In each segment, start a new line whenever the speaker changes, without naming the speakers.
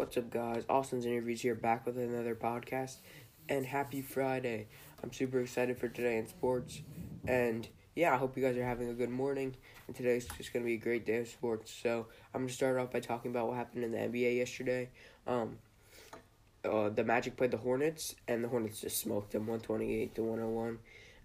What's up, guys? Austin's interviews here, back with another podcast, and happy Friday. I'm super excited for today in sports, and yeah, I hope you guys are having a good morning. And today's just gonna be a great day of sports. So I'm gonna start off by talking about what happened in the NBA yesterday. Um, uh, the Magic played the Hornets, and the Hornets just smoked them, one twenty eight to one hundred one,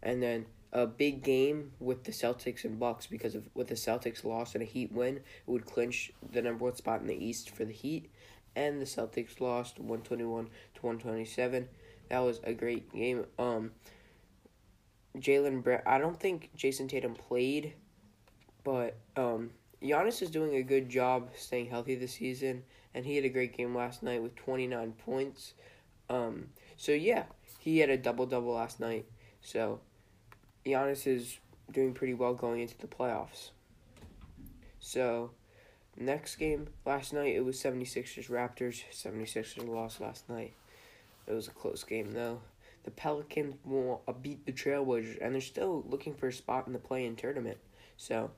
and then a big game with the Celtics and Bucks because of with the Celtics loss and a Heat win, it would clinch the number one spot in the East for the Heat and the Celtics lost 121 to 127. That was a great game. Um, Jaylen Brown, I don't think Jayson Tatum played, but um, Giannis is doing a good job staying healthy this season, and he had a great game last night with 29 points. Um, so yeah, he had a double double last night. So Giannis is doing pretty well going into the playoffs. So Next game last night, it was 76ers Raptors. 76ers lost last night. It was a close game, though. The Pelicans will uh, beat the Trailblazers, and they're still looking for a spot in the play in tournament. So,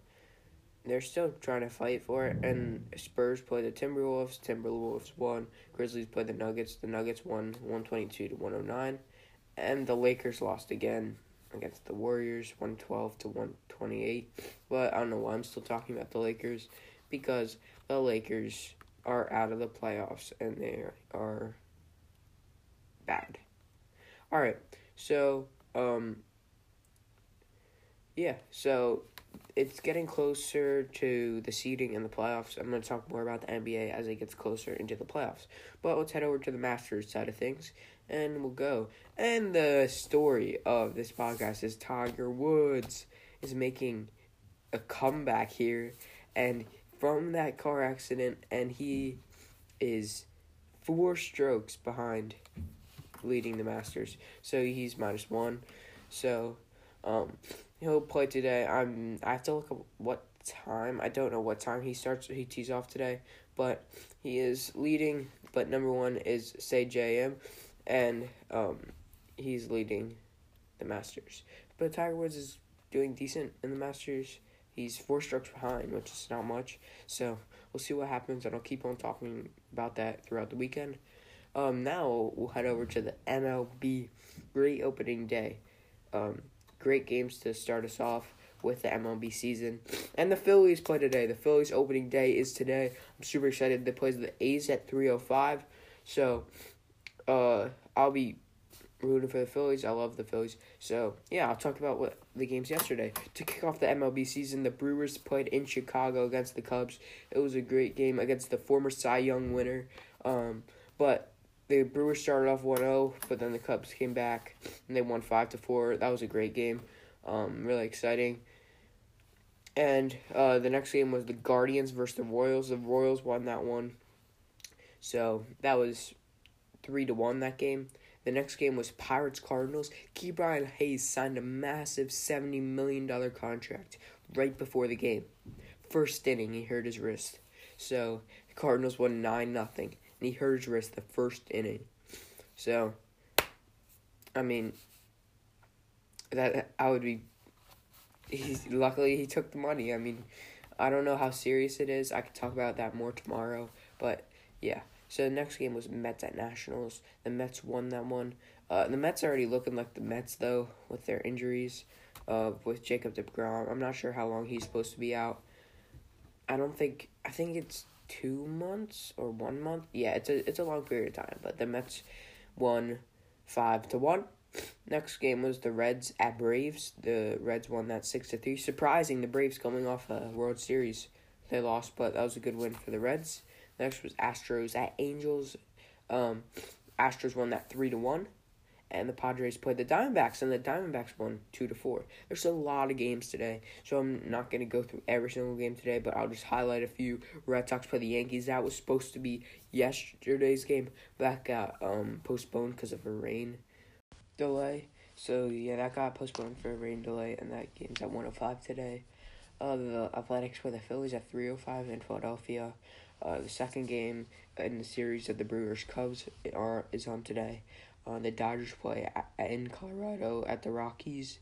they're still trying to fight for it. And Spurs play the Timberwolves. Timberwolves won. Grizzlies play the Nuggets. The Nuggets won 122 to 109. And the Lakers lost again against the Warriors 112 to 128. But I don't know why I'm still talking about the Lakers because the Lakers are out of the playoffs and they are bad. All right. So, um yeah, so it's getting closer to the seeding in the playoffs. I'm going to talk more about the NBA as it gets closer into the playoffs. But let's head over to the Masters side of things and we'll go. And the story of this podcast is Tiger Woods is making a comeback here and from that car accident, and he is four strokes behind leading the Masters. So he's minus one. So um, he'll play today. I'm. I have to look at what time. I don't know what time he starts. He tees off today, but he is leading. But number one is Sungjae Im, and um, he's leading the Masters. But Tiger Woods is doing decent in the Masters. He's four strokes behind, which is not much. So we'll see what happens, and I'll keep on talking about that throughout the weekend. Um, now we'll head over to the MLB. Great opening day. Um, great games to start us off with the MLB season. And the Phillies play today. The Phillies opening day is today. I'm super excited. They play the A's at 305. So uh, I'll be rooting for the Phillies. I love the Phillies. So, yeah, I'll talk about what the games yesterday. To kick off the MLB season, the Brewers played in Chicago against the Cubs. It was a great game against the former Cy Young winner. Um, but the Brewers started off 1-0, but then the Cubs came back and they won 5 to 4. That was a great game. Um, really exciting. And uh, the next game was the Guardians versus the Royals. The Royals won that one. So, that was 3 to 1 that game. The next game was Pirates Cardinals. Ke'Bryan Hayes signed a massive $70 million contract right before the game. First inning, he hurt his wrist. So, the Cardinals won 9 nothing, and he hurt his wrist the first inning. So, I mean, that I would be. He's luckily he took the money. I mean, I don't know how serious it is. I could talk about that more tomorrow, but yeah. So the next game was Mets at Nationals. The Mets won that one. Uh, the Mets are already looking like the Mets though with their injuries. Uh, with Jacob Degrom, I'm not sure how long he's supposed to be out. I don't think. I think it's two months or one month. Yeah, it's a it's a long period of time. But the Mets won five to one. Next game was the Reds at Braves. The Reds won that six to three. Surprising, the Braves coming off a World Series, they lost, but that was a good win for the Reds. Next was Astros at Angels. Um, Astros won that three to one, and the Padres played the Diamondbacks, and the Diamondbacks won two to four. There's a lot of games today, so I'm not gonna go through every single game today, but I'll just highlight a few. Red Sox play the Yankees. That was supposed to be yesterday's game, but that got um postponed because of a rain delay. So yeah, that got postponed for a rain delay, and that game's at one o oh five today. Uh, the Athletics play the Phillies at 305 in Philadelphia. Uh, the second game in the series of the Brewers Cubs are is on today. Uh, the Dodgers play at, in Colorado at the Rockies,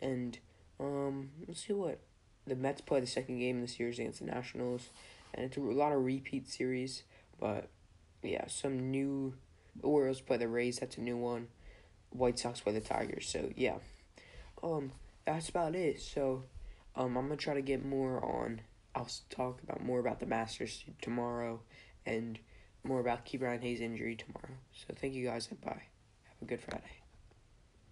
and um, let's see what the Mets play the second game in the series against the Nationals, and it's a lot of repeat series, but yeah, some new Orioles play the Rays. That's a new one. White Sox play the Tigers. So yeah, um, that's about it. So, um, I'm gonna try to get more on. I'll talk about more about the Masters tomorrow, and more about Ke'Bryan Hayes' injury tomorrow. So thank you guys and bye. Have a good Friday.